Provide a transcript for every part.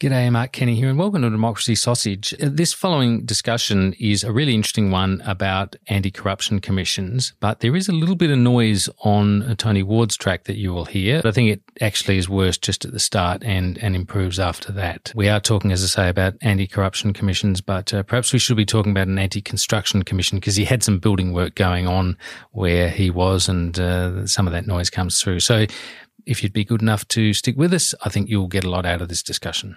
G'day, Mark Kenny here, and welcome to Democracy Sausage. Uh, This following discussion is a really interesting one about anti corruption commissions, but there is a little bit of noise on uh, Tony Ward's track that you will hear. I think it actually is worse just at the start and, and improves after that. We are talking, as I say, about anti corruption commissions, but uh, perhaps we should be talking about an anti construction commission because he had some building work going on where he was, and uh, some of that noise comes through. So if you'd be good enough to stick with us, I think you'll get a lot out of this discussion.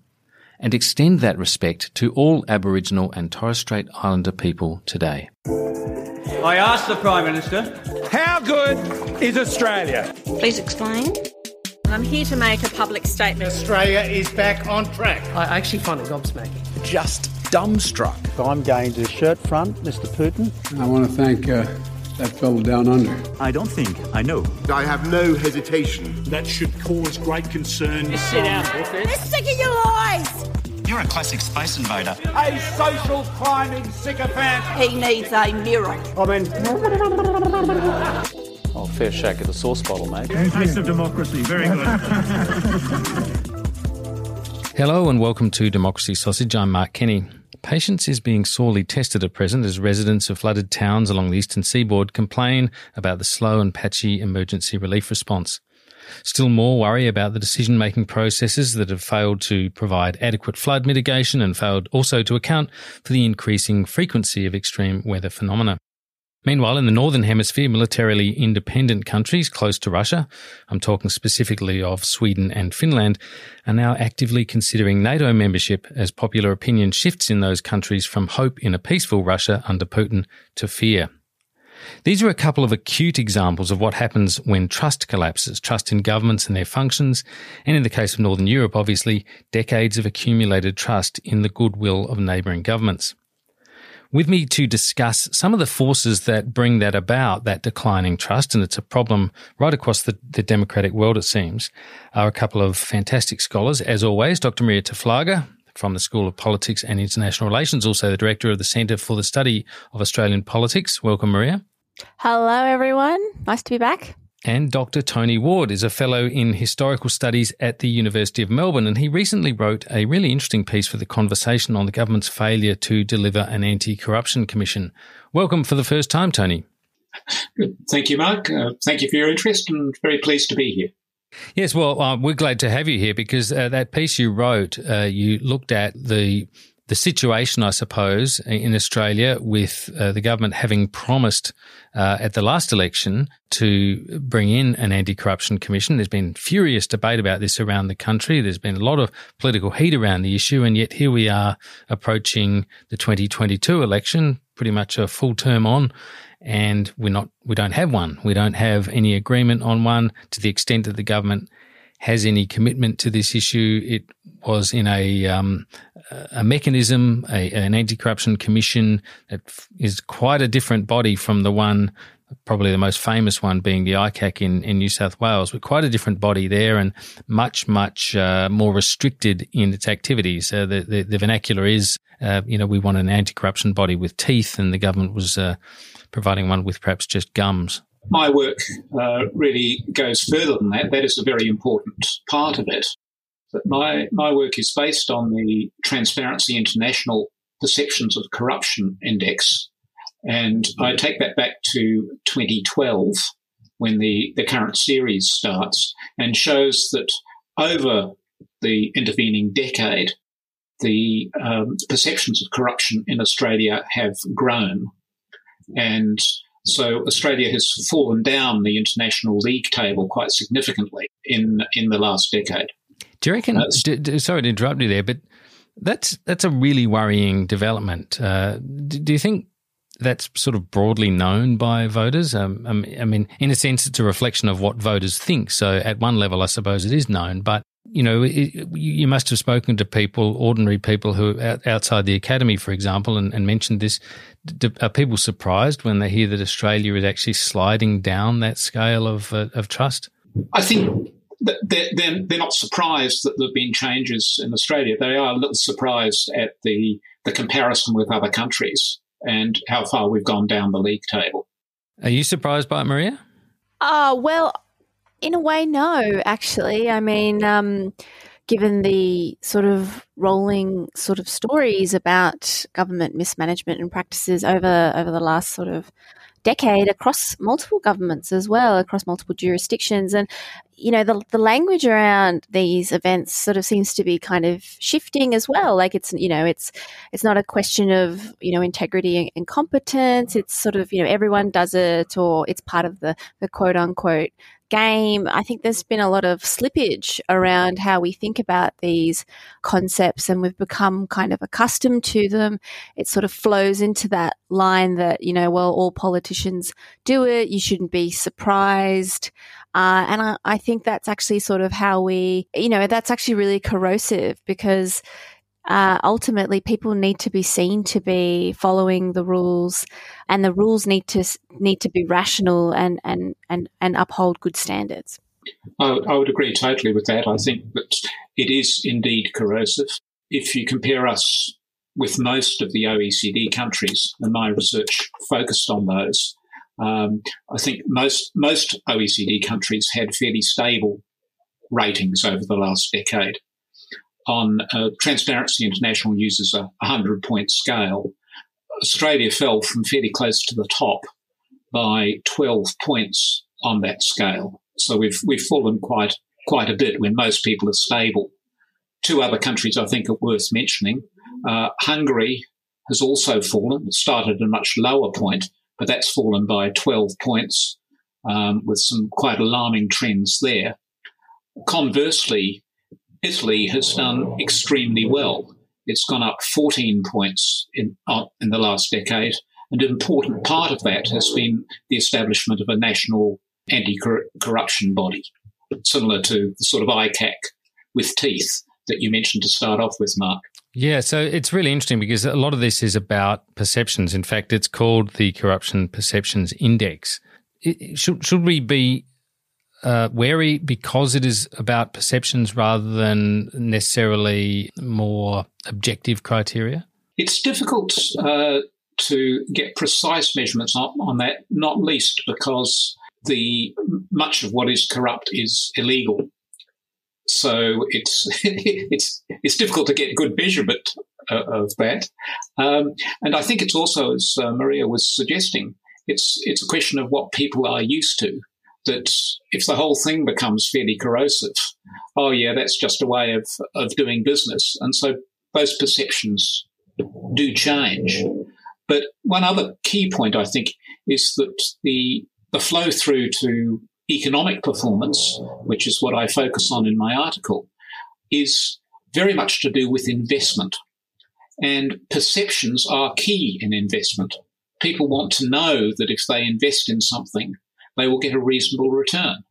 and extend that respect to all Aboriginal and Torres Strait Islander people today. I asked the Prime Minister, How good is Australia? Please explain. I'm here to make a public statement. Australia is back on track. I actually find it gobsmacking. Just dumbstruck. I'm going to shirt front, Mr. Putin. I want to thank uh, that fellow down under. I don't think I know. I have no hesitation. That should cause great concern. Just sit down, We're sick of your lies! You're a classic space invader. A social climbing sycophant. He needs a mirror. I mean, Oh, fair shake of the sauce bottle, mate. Taste of democracy. Very good. Hello and welcome to Democracy Sausage. I'm Mark Kenny. Patience is being sorely tested at present as residents of flooded towns along the eastern seaboard complain about the slow and patchy emergency relief response. Still more worry about the decision making processes that have failed to provide adequate flood mitigation and failed also to account for the increasing frequency of extreme weather phenomena. Meanwhile, in the Northern Hemisphere, militarily independent countries close to Russia, I'm talking specifically of Sweden and Finland, are now actively considering NATO membership as popular opinion shifts in those countries from hope in a peaceful Russia under Putin to fear. These are a couple of acute examples of what happens when trust collapses, trust in governments and their functions, and in the case of Northern Europe, obviously, decades of accumulated trust in the goodwill of neighbouring governments. With me to discuss some of the forces that bring that about, that declining trust, and it's a problem right across the, the democratic world, it seems, are a couple of fantastic scholars. As always, Dr. Marija Taflaga, from the School of Politics and International Relations, also the Director of the Centre for the Study of Australian Politics. Welcome, Marija. Hello, everyone. Nice to be back. And Dr. Tony Ward is a fellow in historical studies at the University of Melbourne, and he recently wrote a really interesting piece for the conversation on the government's failure to deliver an anti corruption commission. Welcome for the first time, Tony. Good. Thank you, Mark. Uh, thank you for your interest and very pleased to be here. Yes, well, uh, we're glad to have you here because uh, that piece you wrote, uh, you looked at the the situation, I suppose, in Australia with uh, the government having promised uh, at the last election to bring in an anti-corruption commission. There's been furious debate about this around the country. There's been a lot of political heat around the issue, and yet here we are approaching the 2022 election, pretty much a full term on, and we're not, we don't have one. We don't have any agreement on one to the extent that the government has any commitment to this issue. It was in a um, a mechanism, a, an anti-corruption commission that is quite a different body from the one, probably the most famous one being the ICAC in, in New South Wales, but quite a different body there and much, much uh, more restricted in its activities. Uh, the, the, the, vernacular is, uh, you know, we want an anti-corruption body with teeth and the government was uh, providing one with perhaps just gums my work uh, really goes further than that. That is a very important part of it. But my, my work is based on the Transparency International Perceptions of Corruption Index. And I take that back to 2012 when the, the current series starts and shows that over the intervening decade, the um, perceptions of corruption in Australia have grown. And so Australia has fallen down the international league table quite significantly in, in the last decade. Do you reckon? Uh, d- d- sorry to interrupt you there, but that's that's a really worrying development. Uh, do, do you think that's sort of broadly known by voters. Um, um, I mean, in a sense, it's a reflection of what voters think. So, at one level, I suppose it is known. But you know, it, you must have spoken to people, ordinary people who are outside the academy, for example, and, and mentioned this. Do, are people surprised when they hear that Australia is actually sliding down that scale of uh, of trust? I think they're, they're, they're not surprised that there have been changes in Australia. They are a little surprised at the the comparison with other countries and how far we've gone down the league table. Are you surprised by it, Marija? Uh, well, in a way, no, actually. I mean, um, given the sort of rolling sort of stories about government mismanagement and practices over over the last sort of decade across multiple governments as well, across multiple jurisdictions. And, you know, the, the language around these events sort of seems to be kind of shifting as well. Like it's, you know, it's, it's not a question of, you know, integrity and competence. It's sort of, you know, everyone does it or it's part of the, the quote unquote game, I think there's been a lot of slippage around how we think about these concepts and we've become kind of accustomed to them. It sort of flows into that line that, you know, well, all politicians do it. You shouldn't be surprised. Uh, and I, I think that's actually sort of how we, you know, that's actually really corrosive because uh, ultimately people need to be seen to be following the rules and the rules need to need to be rational and and and, and uphold good standards. I, I would agree totally with that. I think that it is indeed corrosive. If you compare us with most of the oecd countries and my research focused on those um, i think most most oecd countries had fairly stable ratings over the last decade on uh, Transparency International uses a 100 point scale. Australia fell from fairly close to the top by 12 points on that scale. So we've, we've fallen quite, quite a bit when most people are stable. Two other countries I think are worth mentioning. Uh, Hungary has also fallen. Started at a much lower point, but that's fallen by 12 points um, with some quite alarming trends there. Conversely, Italy has done extremely well. It's gone up 14 points in, uh, in the last decade. And an important part of that has been the establishment of a national anti corruption body, similar to the sort of ICAC with teeth that you mentioned to start off with, Mark. Yeah, so it's really interesting because a lot of this is about perceptions. In fact, it's called the Corruption Perceptions Index. It, should, should we be uh, wary because it is about perceptions rather than necessarily more objective criteria? It's difficult uh, to get precise measurements on, on, that, not least because the much of what is corrupt is illegal. So it's it's it's difficult to get good measurement uh, of that, um, and I think it's also, as uh, Marija was suggesting, it's it's a question of what people are used to that if the whole thing becomes fairly corrosive, oh yeah, that's just a way of, of doing business. And so those perceptions do change. But one other key point, I think, is that the, the flow through to economic performance, which is what I focus on in my article, is very much to do with investment. And perceptions are key in investment. People want to know that if they invest in something, they will get a reasonable return.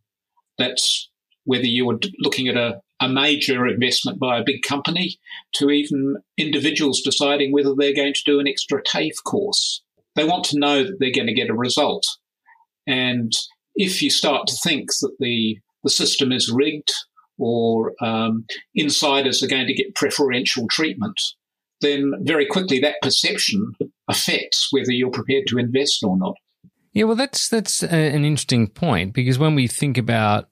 That's whether you are looking at a, a major investment by a big company to even individuals deciding whether they're going to do an extra TAFE course. They want to know that they're going to get a result. And if you start to think that the, the system is rigged or um, insiders are going to get preferential treatment, then very quickly that perception affects whether you're prepared to invest or not. Yeah, well, that's that's a, an interesting point because when we think about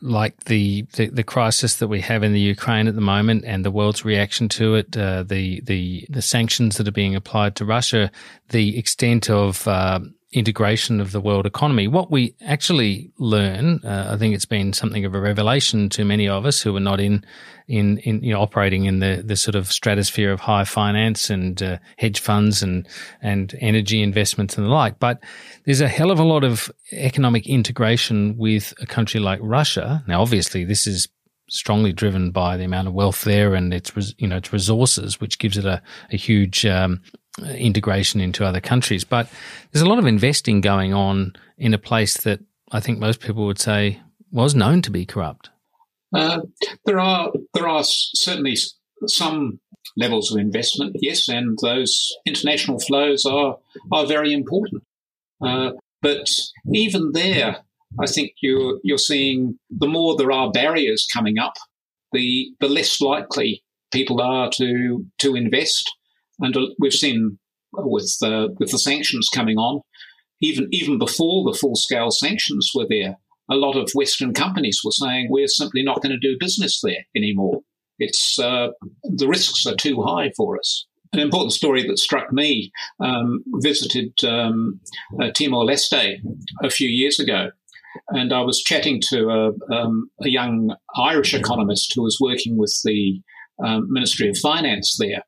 like the, the, the crisis that we have in the Ukraine at the moment and the world's reaction to it, uh, the the the sanctions that are being applied to Russia, the extent of uh, integration of the world economy. What we actually learn, uh, I think it's been something of a revelation to many of us who are not in, in, in you know, operating in the, the sort of stratosphere of high finance and uh, hedge funds and, and energy investments and the like. But there's a hell of a lot of economic integration with a country like Russia. Now, obviously, this is strongly driven by the amount of wealth there and its you know its resources, which gives it a, a huge um, integration into other countries. But there's a lot of investing going on in a place that I think most people would say was known to be corrupt. Uh, there are there are certainly some levels of investment, yes, and those international flows are are very important. Uh, but even there, I think you're you're seeing the more there are barriers coming up, the the less likely people are to to invest. And uh, we've seen with uh, with the sanctions coming on, even even before the full scale sanctions were there, a lot of Western companies were saying we're simply not going to do business there anymore. It's uh, the risks are too high for us. An important story that struck me um, visited um, uh, Timor Leste a few years ago, and I was chatting to a, um, a young Irish economist who was working with the um, Ministry of Finance there,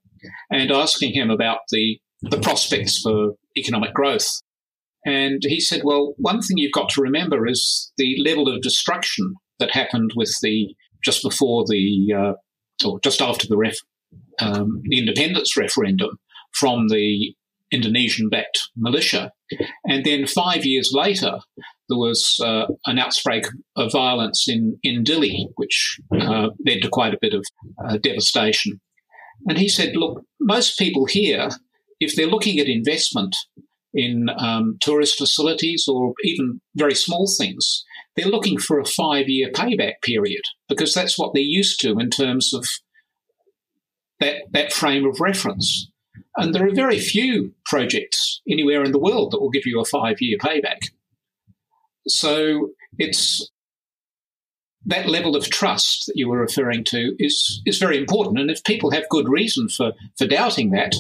and asking him about the the prospects for economic growth. And he said, well, one thing you've got to remember is the level of destruction that happened with the just before the uh, or just after the ref, um, the independence referendum from the Indonesian-backed militia, and then five years later there was uh, an outbreak of violence in in Dili, which uh, led to quite a bit of uh, devastation. And he said, look, most people here if they're looking at investment in um, tourist facilities or even very small things, they're looking for a five year payback period because that's what they're used to in terms of that, that frame of reference. And there are very few projects anywhere in the world that will give you a five year payback. So it's that level of trust that you were referring to is, is very important. And if people have good reason for, for doubting that,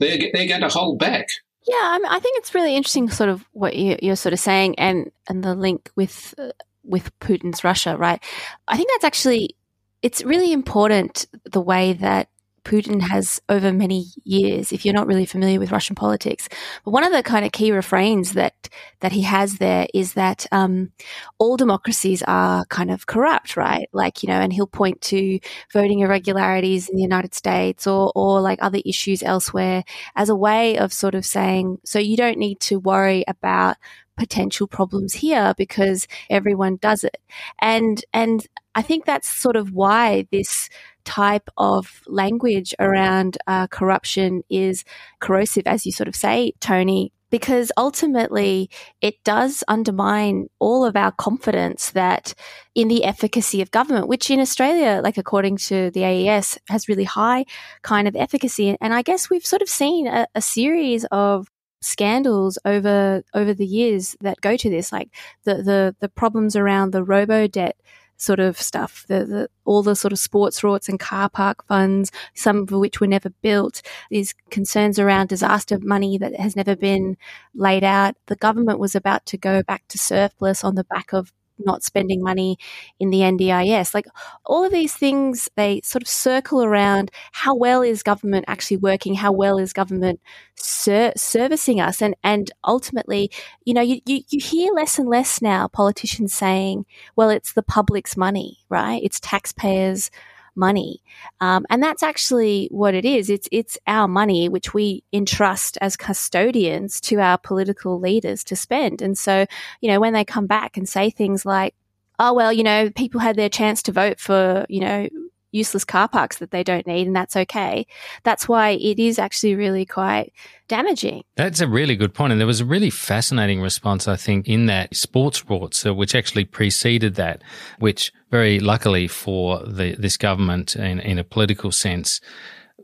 they're, they're going to hold back. Yeah, I, mean, I think it's really interesting, sort of what you, are sort of saying, and and the link with uh, with Putin's Russia, right? I think that's actually it's really important the way that Putin has over many years, if you're not really familiar with Russian politics. But one of the kind of key refrains that, that he has there is that, um, all democracies are kind of corrupt, right? Like, you know, and he'll point to voting irregularities in the United States or, or like other issues elsewhere as a way of sort of saying, so you don't need to worry about potential problems here because everyone does it. And, and I think that's sort of why this, type of language around uh, corruption is corrosive, as you sort of say, Tony, because ultimately it does undermine all of our confidence that in the efficacy of government, which in Australia, like according to the AES, has really high kind of efficacy. And I guess we've sort of seen a, a series of scandals over over the years that go to this, like the the the problems around the robo debt sort of stuff, the, the, all the sort of sports rorts and car park funds, some of which were never built. There's concerns around disaster money that has never been laid out. The government was about to go back to surplus on the back of not spending money in the NDIS. Like all of these things, they sort of circle around how well is government actually working? How well is government ser- servicing us? And, and ultimately, you know, you, you, you hear less and less now politicians saying, well, it's the public's money, right? It's taxpayers' money. Um, and that's actually what it is. It's, it's our money, which we entrust as custodians to our political leaders to spend. And so, you know, when they come back and say things like, oh, well, you know, people had their chance to vote for, you know, useless car parks that they don't need, and that's okay. That's why it is actually really quite damaging. That's a really good point. And there was a really fascinating response, I think, in that sports rorts, uh, which actually preceded that, which very luckily for the, this government in, in a political sense,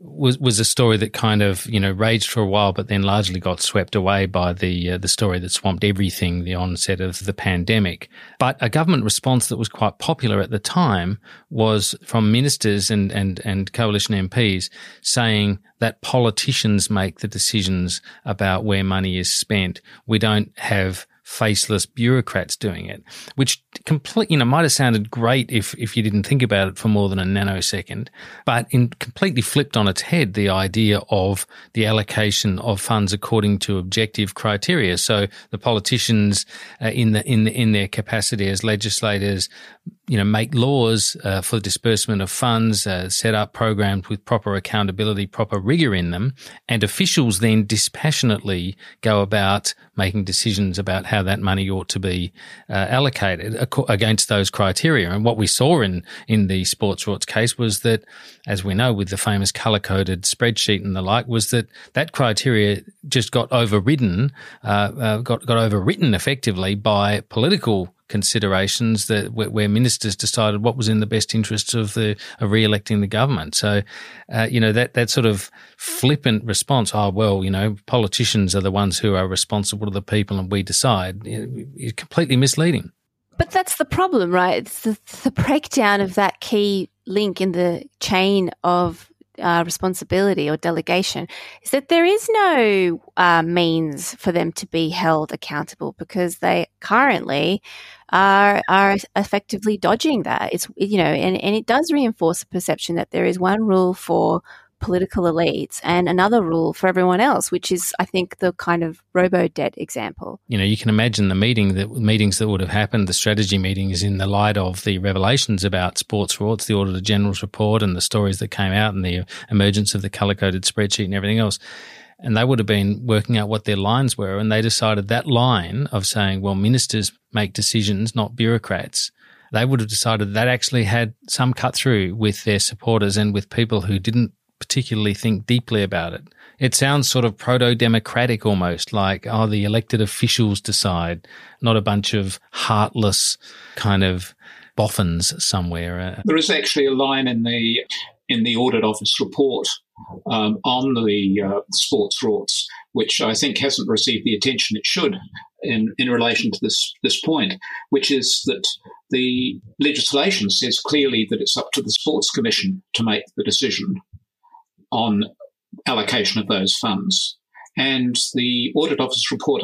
was was a story that kind of you know raged for a while, but then largely got swept away by the uh, the story that swamped everything, the onset of the pandemic. But a government response that was quite popular at the time was from ministers and and and coalition MPs saying that politicians make the decisions about where money is spent. We don't have faceless bureaucrats doing it, which complete, you know, might have sounded great if, if you didn't think about it for more than a nanosecond, but in completely flipped on its head the idea of the allocation of funds according to objective criteria. So the politicians uh, in the, in the, in their capacity as legislators you know, make laws uh, for the disbursement of funds, uh, set up programs with proper accountability, proper rigor in them, and officials then dispassionately go about making decisions about how that money ought to be uh, allocated against those criteria. And what we saw in in the sports rorts case was that, as we know, with the famous color coded spreadsheet and the like, was that that criteria just got overridden, uh, uh, got got overwritten effectively by political considerations that where, ministers decided what was in the best interests of the of re-electing the government. So, uh, you know that that sort of flippant response, oh well, you know, politicians are the ones who are responsible to the people, and we decide, is completely misleading. But that's the problem, right? It's the, the breakdown of that key link in the chain of uh, responsibility or delegation is that there is no uh, means for them to be held accountable because they currently are are effectively dodging that. It's you know, and, and it does reinforce the perception that there is one rule for political elites and another rule for everyone else, which is, I think, the kind of robo debt example. You know, you can imagine the meeting that meetings that would have happened, the strategy meetings in the light of the revelations about sports rorts, the Auditor General's report, and the stories that came out, and the emergence of the color coded spreadsheet and everything else. And they would have been working out what their lines were, and they decided that line of saying, well, ministers make decisions, not bureaucrats they would have decided that actually had some cut through with their supporters and with people who didn't particularly think deeply about it. It sounds sort of proto democratic almost, like, oh, the elected officials decide, not a bunch of heartless kind of boffins somewhere. Uh, there is actually a line in the in the audit office report um, on the uh, sports rorts, which I think hasn't received the attention it should in, in relation to this this point, which is that the legislation says clearly that it's up to the sports commission to make the decision on allocation of those funds. And the audit office report,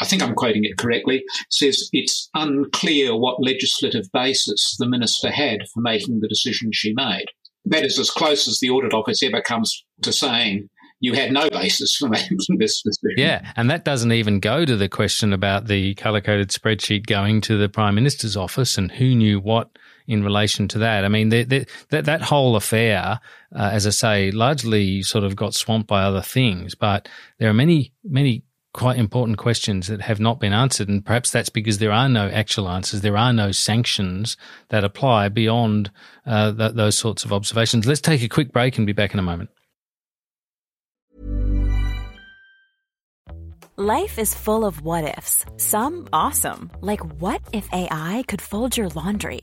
I think I'm quoting it correctly, says it's unclear what legislative basis the minister had for making the decision she made. That is as close as the audit office ever comes to saying you had no basis for making this decision. Yeah, and that doesn't even go to the question about the color coded spreadsheet going to the Prime Minister's office and who knew what in relation to that. I mean, that that whole affair, uh, as I say, largely sort of got swamped by other things. But there are many, many quite important questions that have not been answered, and perhaps that's because there are no actual answers. There are no sanctions that apply beyond uh, th- those sorts of observations. Let's take a quick break and be back in a moment. Life is full of what ifs. Some awesome, like what if AI could fold your laundry?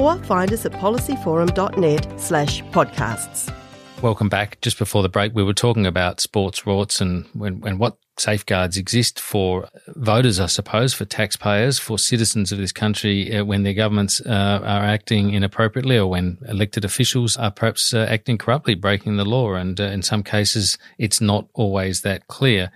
or find us at policyforum.net slash podcasts. Welcome back. Just before the break, we were talking about sports rorts and, when, and what safeguards exist for voters, I suppose, for taxpayers, for citizens of this country uh, when their governments uh, are acting inappropriately or when elected officials are perhaps uh, acting corruptly, breaking the law. And uh, in some cases, it's not always that clear.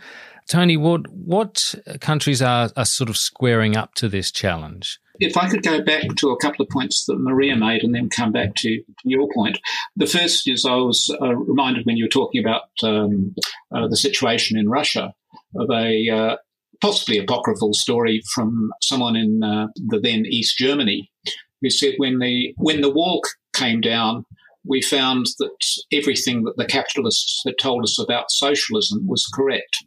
Tony, what what countries are, are sort of squaring up to this challenge? If I could go back to a couple of points that Marija made and then come back to your point. The first is I was uh, reminded when you were talking about um, uh, the situation in Russia of a uh, possibly apocryphal story from someone in uh, the then East Germany who said when the when the wall came down, we found that everything that the capitalists had told us about socialism was correct.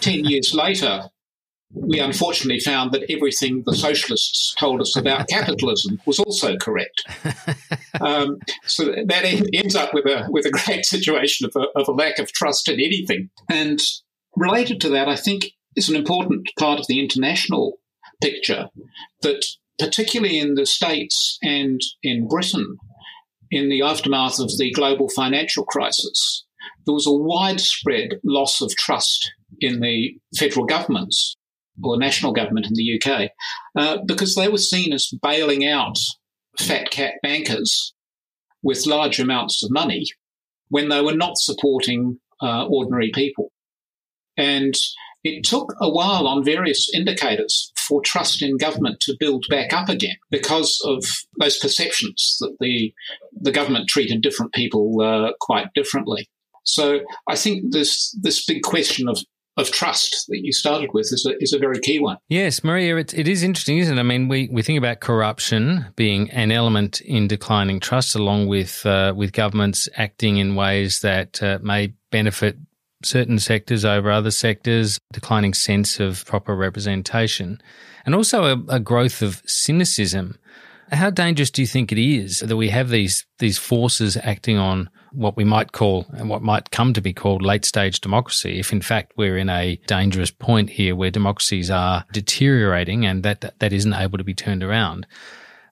Ten years later, we unfortunately found that everything the socialists told us about capitalism was also correct. Um, so that ends up with a with a great situation of a, of a lack of trust in anything. And related to that, I think is an important part of the international picture that, particularly in the States and in Britain, in the aftermath of the global financial crisis, there was a widespread loss of trust in the federal governments or national government in the UK uh, because they were seen as bailing out fat cat bankers with large amounts of money when they were not supporting uh, ordinary people. And it took a while on various indicators for trust in government to build back up again because of those perceptions that the the government treated different people uh, quite differently. So I think this this big question of of trust that you started with is a, is a very key one. Yes, Marija, it, it is interesting, isn't it? I mean, we, we think about corruption being an element in declining trust, along with uh, with governments acting in ways that uh, may benefit certain sectors over other sectors, declining sense of proper representation, and also a, a growth of cynicism. How dangerous do you think it is that we have these these forces acting on what we might call and what might come to be called late stage democracy? If in fact we're in a dangerous point here where democracies are deteriorating and that that isn't able to be turned around.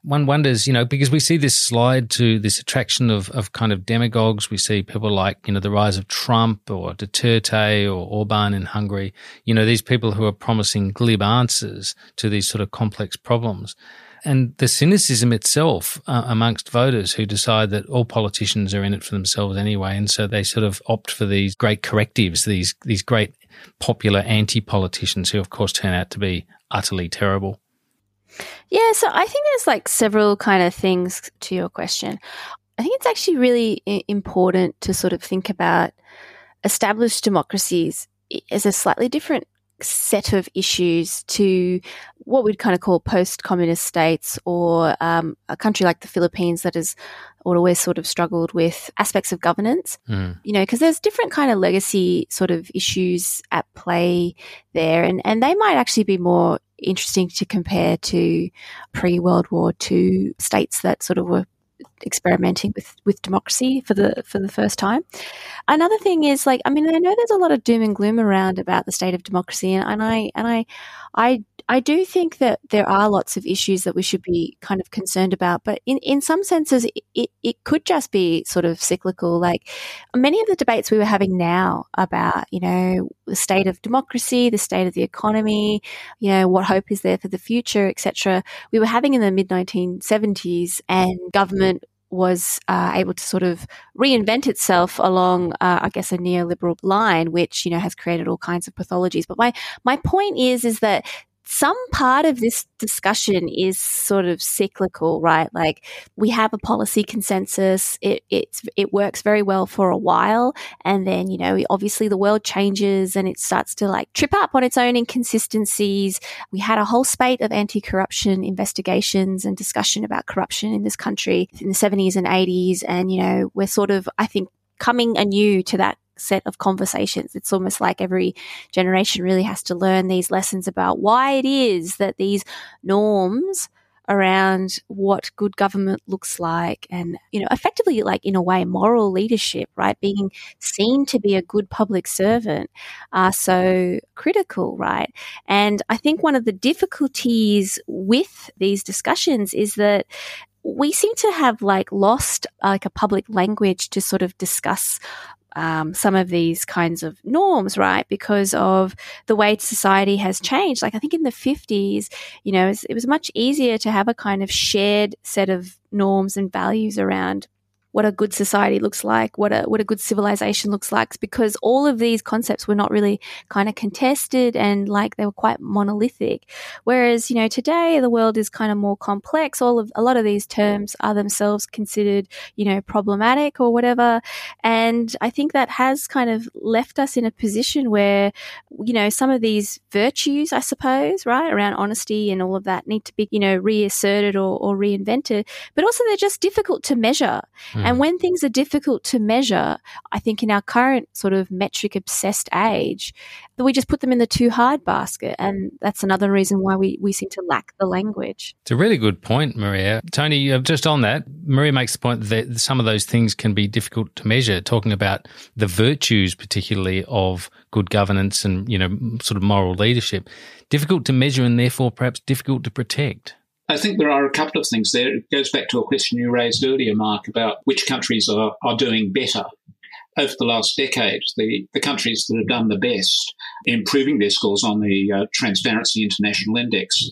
One wonders, you know, because we see this slide to this attraction of, of kind of demagogues. We see people like, you know, the rise of Trump or Duterte or Orban in Hungary, you know, these people who are promising glib answers to these sort of complex problems and the cynicism itself uh, amongst voters who decide that all politicians are in it for themselves anyway, and so they sort of opt for these great correctives, these these great popular anti-politicians who, of course, turn out to be utterly terrible. Yeah, so I think there's like several kind of things to your question. I think it's actually really important to sort of think about established democracies as a slightly different set of issues to what we'd kind of call post-communist states or um, a country like the Philippines that has always sort of struggled with aspects of governance. Mm. You know, because there's different kind of legacy sort of issues at play there, and and they might actually be more interesting to compare to pre-World War II states that sort of were experimenting with with democracy for the for the first time. Another thing is like I mean I know there's a lot of doom and gloom around about the state of democracy and, and I and I I I do think that there are lots of issues that we should be kind of concerned about, but in, in some senses, it, it, it could just be sort of cyclical. Like many of the debates we were having now about, you know, the state of democracy, the state of the economy, you know, what hope is there for the future, etc. We were having in the mid 1970s, and government was uh, able to sort of reinvent itself along, uh, I guess, a neoliberal line, which you know has created all kinds of pathologies. But my my point is, is that some part of this discussion is sort of cyclical, right? Like we have a policy consensus. It, it, works very well for a while. And then, you know, obviously the world changes and it starts to like trip up on its own inconsistencies. We had a whole spate of anti-corruption investigations and discussion about corruption in this country in the 70s and 80s. And, you know, we're sort of, I think, coming anew to that set of conversations. It's almost like every generation really has to learn these lessons about why it is that these norms around what good government looks like and you know effectively like in a way moral leadership right being seen to be a good public servant are so critical right and i think one of the difficulties with these discussions is that we seem to have like lost like a public language to sort of discuss um, some of these kinds of norms, right? Because of the way society has changed. Like I think in the 50s, you know, it was, it was much easier to have a kind of shared set of norms and values around what a good society looks like, what a what a good civilization looks like, because all of these concepts were not really kind of contested and like they were quite monolithic. Whereas you know today the world is kind of more complex. All of a lot of these terms are themselves considered you know problematic or whatever, and I think that has kind of left us in a position where you know some of these virtues, I suppose, right around honesty and all of that need to be you know reasserted or, or reinvented, but also they're just difficult to measure. Mm. And mm. when things are difficult to measure, I think in our current sort of metric obsessed age, that we just put them in the too hard basket. And that's another reason why we, we seem to lack the language. It's a really good point, Marija. Tony, just on that, Marija makes the point that some of those things can be difficult to measure, talking about the virtues, particularly of good governance and, you know, sort of moral leadership. Difficult to measure and therefore perhaps difficult to protect. I think there are a couple of things there. It goes back to a question you raised earlier, Mark, about which countries are, are doing better. Over the last decade, the, the countries that have done the best improving their scores on the uh, Transparency International Index,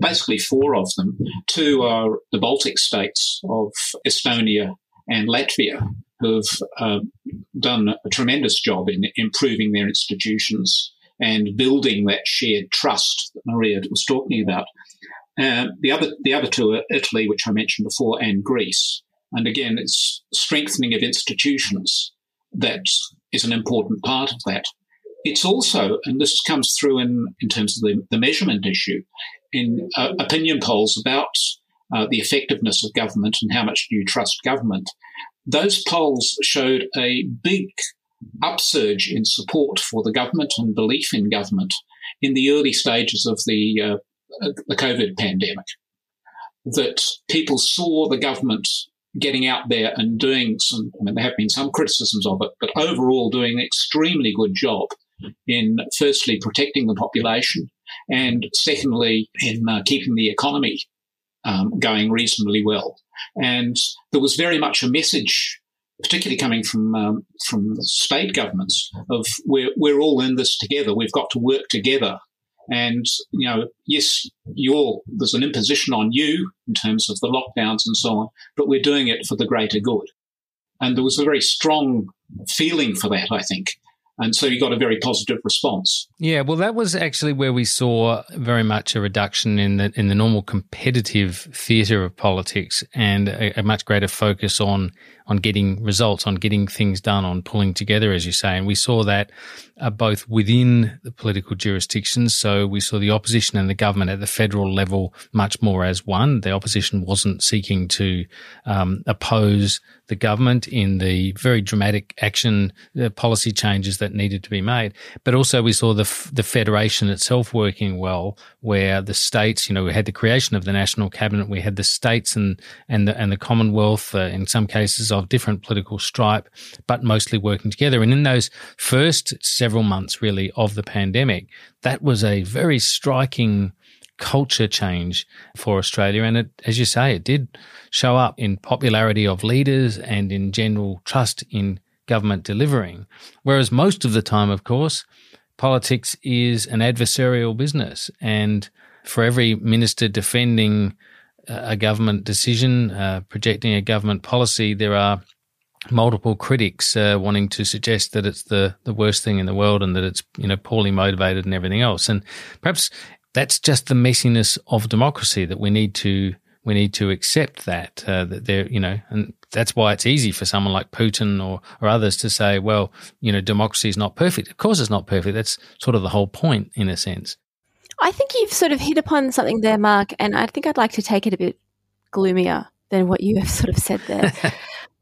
basically four of them. Two are the Baltic states of Estonia and Latvia, who have uh, done a tremendous job in improving their institutions and building that shared trust that Marija was talking about. Uh, the other the other two are Italy, which I mentioned before, and Greece. And again, it's strengthening of institutions that is an important part of that. It's also, and this comes through in, in terms of the, the measurement issue, in uh, opinion polls about uh, the effectiveness of government and how much do you trust government. Those polls showed a big upsurge in support for the government and belief in government in the early stages of the uh, the COVID pandemic, that people saw the government getting out there and doing some, I mean, there have been some criticisms of it, but overall doing an extremely good job in firstly protecting the population and secondly in uh, keeping the economy um, going reasonably well. And there was very much a message, particularly coming from um, from state governments, of we're we're all in this together. We've got to work together and, you know, yes, you're, there's an imposition on you in terms of the lockdowns and so on, but we're doing it for the greater good. And there was a very strong feeling for that, I think. And so you got a very positive response. Yeah, well, that was actually where we saw very much a reduction in the in the normal competitive theatre of politics, and a, a, much greater focus on on getting results, on getting things done, on pulling together, as you say. And we saw that uh, both within the political jurisdictions. So we saw the opposition and the government at the federal level much more as one. The opposition wasn't seeking to um, oppose the government in the very dramatic action uh, policy changes that needed to be made. But also we saw the, f- the federation itself working well, where the states, you know, we had the creation of the national cabinet, we had the states and, and the, and the Commonwealth, uh, in some cases of different political stripe, but mostly working together. And in those first several months, really, of the pandemic, that was a very striking culture change for Australia. And it, as you say, it did show up in popularity of leaders and in general trust in government delivering. Whereas most of the time, of course, politics is an adversarial business. And for every minister defending a government decision, uh, projecting a government policy, there are multiple critics uh, wanting to suggest that it's the, the worst thing in the world and that it's you know poorly motivated and everything else. And perhaps that's just the messiness of democracy that we need to we need to accept that uh, that there you know and that's why it's easy for someone like Putin or or others to say well you know democracy is not perfect. Of course it's not perfect. That's sort of the whole point in a sense. I think you've sort of hit upon something there Mark and I think I'd like to take it a bit gloomier than what you have sort of said there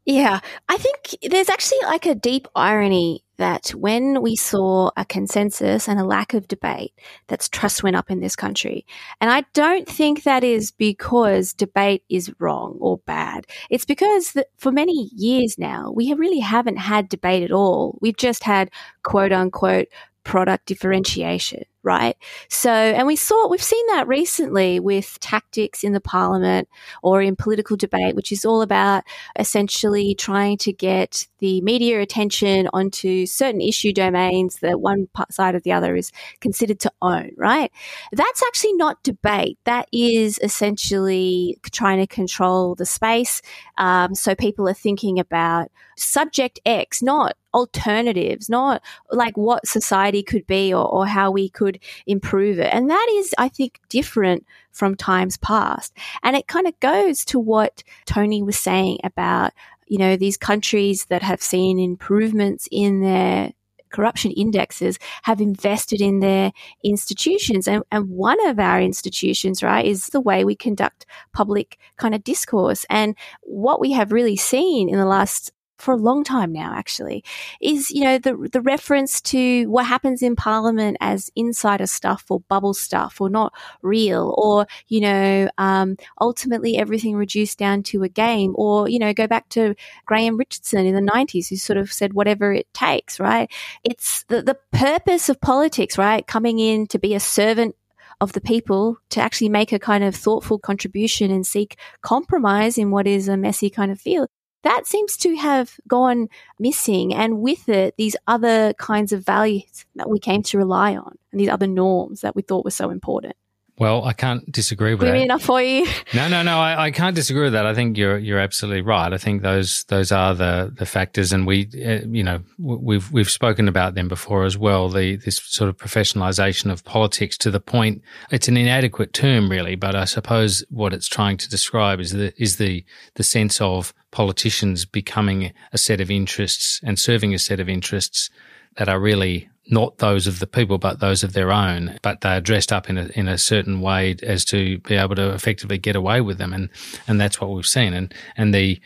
yeah I think there's actually like a deep irony that when we saw a consensus and a lack of debate, that's trust went up in this country. And I don't think that is because debate is wrong or bad. It's because for many years now, we really haven't had debate at all. We've just had quote unquote product differentiation. Right? So, and we saw, we've seen that recently with tactics in the parliament or in political debate, which is all about essentially trying to get the media attention onto certain issue domains that one side or the other is considered to own, right? That's actually not debate. That is essentially trying to control the space. Um, so people are thinking about subject X, not alternatives, not like what society could be or, or how we could improve it. And that is, I think, different from times past. And it kind of goes to what Tony was saying about, you know, these countries that have seen improvements in their corruption indexes have invested in their institutions. And, and one of our institutions, right, is the way we conduct public kind of discourse. And what we have really seen in the last for a long time now, actually, is, you know, the, the reference to what happens in parliament as insider stuff or bubble stuff or not real or, you know, um, ultimately everything reduced down to a game or, you know, go back to Graham Richardson in the 90s who sort of said whatever it takes, right? It's the, the purpose of politics, right? Coming in to be a servant of the people to actually make a kind of thoughtful contribution and seek compromise in what is a messy kind of field that seems to have gone missing. And with it, these other kinds of values that we came to rely on and these other norms that we thought were so important. Well, I can't disagree with Clear that. enough for you? No, no, no. I, I, can't disagree with that. I think you're you're absolutely right. I think those those are the the factors, and we, uh, you know, we've we've spoken about them before as well. The this sort of professionalization of politics to the point it's an inadequate term, really, but I suppose what it's trying to describe is the is the the sense of politicians becoming a set of interests and serving a set of interests that are really not those of the people, but those of their own. But they are dressed up in a, in a certain way as to be able to effectively get away with them. And, and that's what we've seen. And, and the,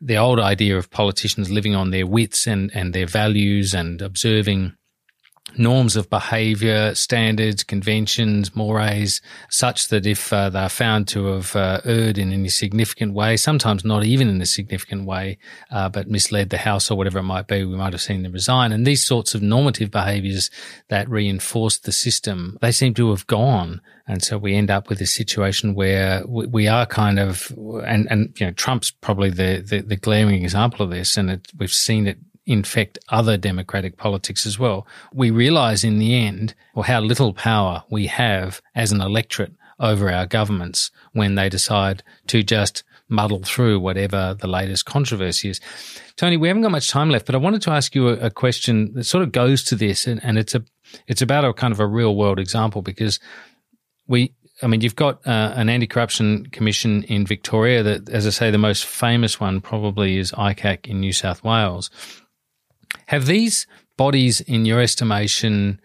the old idea of politicians living on their wits and, and their values and observing norms of behavior, standards, conventions, mores, such that if uh, they're found to have uh, erred in any significant way, sometimes not even in a significant way, uh, but misled the House or whatever it might be, we might have seen them resign. And these sorts of normative behaviors that reinforce the system, they seem to have gone. And so we end up with a situation where we are kind of, and, and, you know, Trump's probably the, the, the glaring example of this. And it, we've seen it infect other democratic politics as well. We realize in the end, or how little power we have as an electorate over our governments when they decide to just muddle through whatever the latest controversy is. Tony, we haven't got much time left, but I wanted to ask you a, a question that sort of goes to this, and, and, it's a it's about a kind of a real world example because we. I mean, you've got uh, an anti-corruption commission in Victoria that, as I say, the most famous one probably is ICAC in New South Wales. Have these bodies, in your estimation,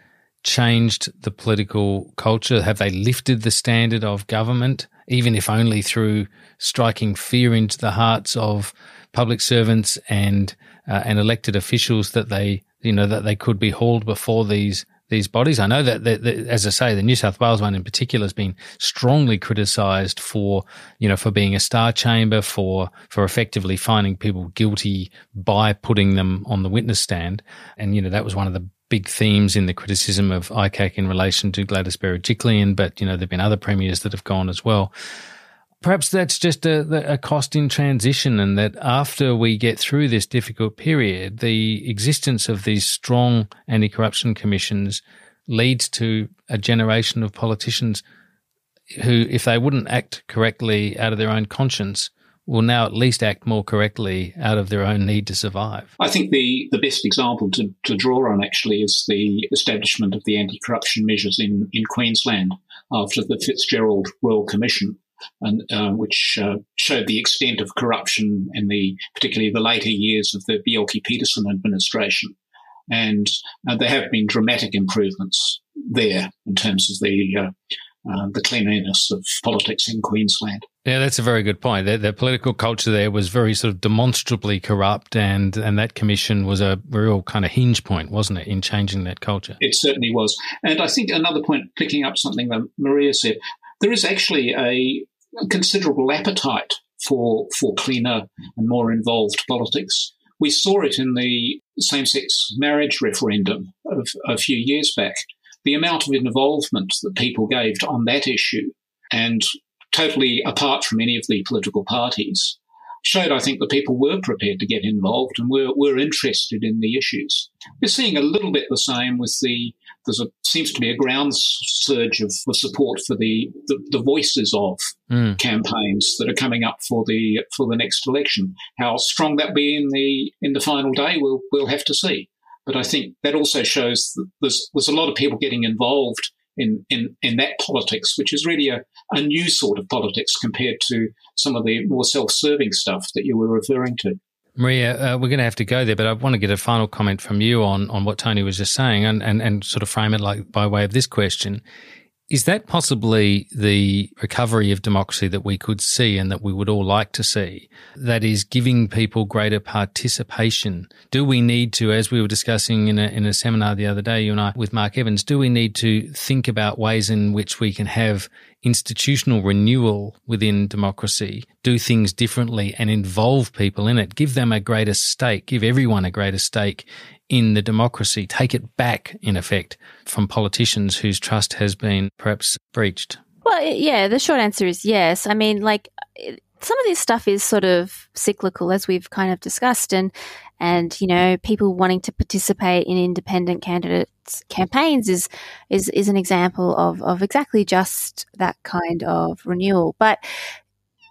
changed the political culture? Have they lifted the standard of government, even if only through striking fear into the hearts of public servants and uh, and elected officials that they you know that they could be hauled before these these bodies. I know that, that, that, as I say, the New South Wales one in particular has been strongly criticised for, you know, for being a star chamber, for for effectively finding people guilty by putting them on the witness stand, and you know that was one of the big themes in the criticism of ICAC in relation to Gladys Berejiklian, but you know there've been other premiers that have gone as well. Perhaps that's just a, a, cost in transition, and that after we get through this difficult period, the existence of these strong anti corruption commissions leads to a generation of politicians who, if they wouldn't act correctly out of their own conscience, will now at least act more correctly out of their own need to survive. I think the, the best example to, to draw on actually is the establishment of the anti corruption measures in, in Queensland after the Fitzgerald Royal Commission and uh, which uh, showed the extent of corruption in the particularly the later years of the Bjelke Petersen administration. And uh, there have been dramatic improvements there in terms of the uh, uh, the cleanliness of politics in Queensland. Yeah, that's a very good point. The, the, political culture there was very sort of demonstrably corrupt, and and that commission was a real kind of hinge point, wasn't it, in changing that culture? It certainly was. And I think another point, picking up something that Marija said, there is actually a, considerable appetite for for cleaner and more involved politics. We saw it in the same-sex marriage referendum of a few years back. the amount of involvement that people gave on that issue, and totally apart from any of the political parties, showed, I think, that people were prepared to get involved and were, were interested in the issues. We're seeing a little bit the same with the, there's a, seems to be a ground surge of, of support for the, the, the voices of mm. campaigns that are coming up for the, for the next election. How strong that be in the, in the final day, we'll, we'll have to see. But I think that also shows that there's, there's a lot of people getting involved in, in, in that politics, which is really a, a new sort of politics compared to some of the more self serving stuff that you were referring to. Marija, uh, we're going to have to go there, but I want to get a final comment from you on, on what Tony was just saying and, and, and sort of frame it like by way of this question. Is that possibly the recovery of democracy that we could see and that we would all like to see? That is giving people greater participation. Do we need to, as we were discussing in a, in a seminar the other day, you and I, with Mark Evans, do we need to think about ways in which we can have institutional renewal within democracy, do things differently and involve people in it, give them a greater stake, give everyone a greater stake in the democracy, take it back, in effect, from politicians whose trust has been perhaps breached? Well, yeah, the short answer is yes. I mean, like, some of this stuff is sort of cyclical, as we've kind of discussed, and and you know, people wanting to participate in independent candidates campaigns is is is an example of of exactly just that kind of renewal. But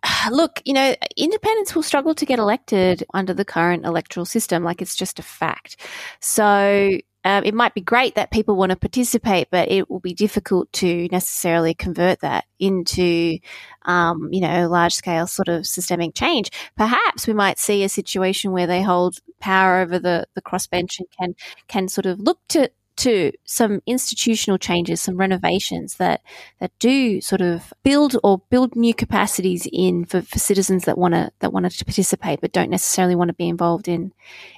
look, you know, independents will struggle to get elected under the current electoral system. Like it's just a fact. So um, it might be great that people want to participate, but it will be difficult to necessarily convert that into, um, you know, large scale sort of systemic change. Perhaps we might see a situation where they hold power over the, the crossbench and can can sort of look to to some institutional changes, some renovations that that do sort of build or build new capacities in for, for citizens that want to that want to participate but don't necessarily want to be involved in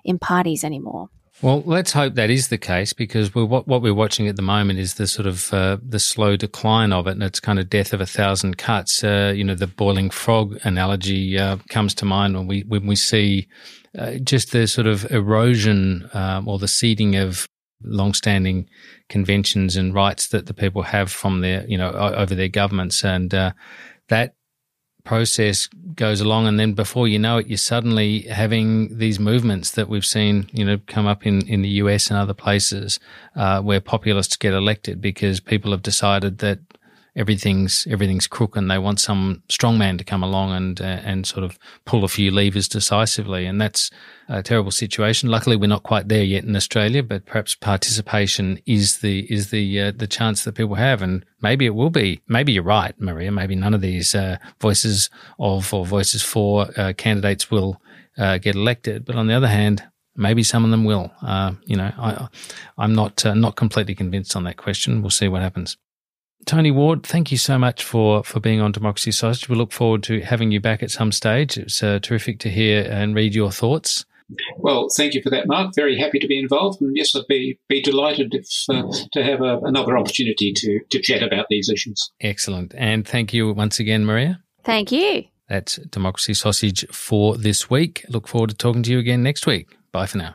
in parties anymore. Well, let's hope that is the case because we're, what, what we're watching at the moment is the sort of uh, the slow decline of it, and it's kind of death of a thousand cuts. Uh, you know, the boiling frog analogy uh, comes to mind when we when we see uh, just the sort of erosion um, or the seeding of long-standing conventions and rights that the people have from their, you know, over their governments, and uh, that process goes along, and then before you know it, you're suddenly having these movements that we've seen, you know, come up in in the US and other places uh, where populists get elected because people have decided that everything's everything's crook and they want some strong man to come along and uh, and sort of pull a few levers decisively and that's a terrible situation luckily we're not quite there yet in Australia but perhaps participation is the is the uh, the chance that people have and maybe it will be maybe you're right Marija maybe none of these uh, voices of or voices for uh, candidates will uh, get elected but on the other hand maybe some of them will. Uh, you know, I, I'm not uh, not completely convinced on that question. We'll see what happens. Tony Ward, thank you so much for, for being on Democracy Sausage. We look forward to having you back at some stage. It's uh, terrific to hear and read your thoughts. Well, thank you for that, Mark. Very happy to be involved, and yes, I'd be be delighted if uh, to have a, another opportunity to to chat about these issues. Excellent, and thank you once again, Marija. Thank you. That's Democracy Sausage for this week. Look forward to talking to you again next week. Bye for now.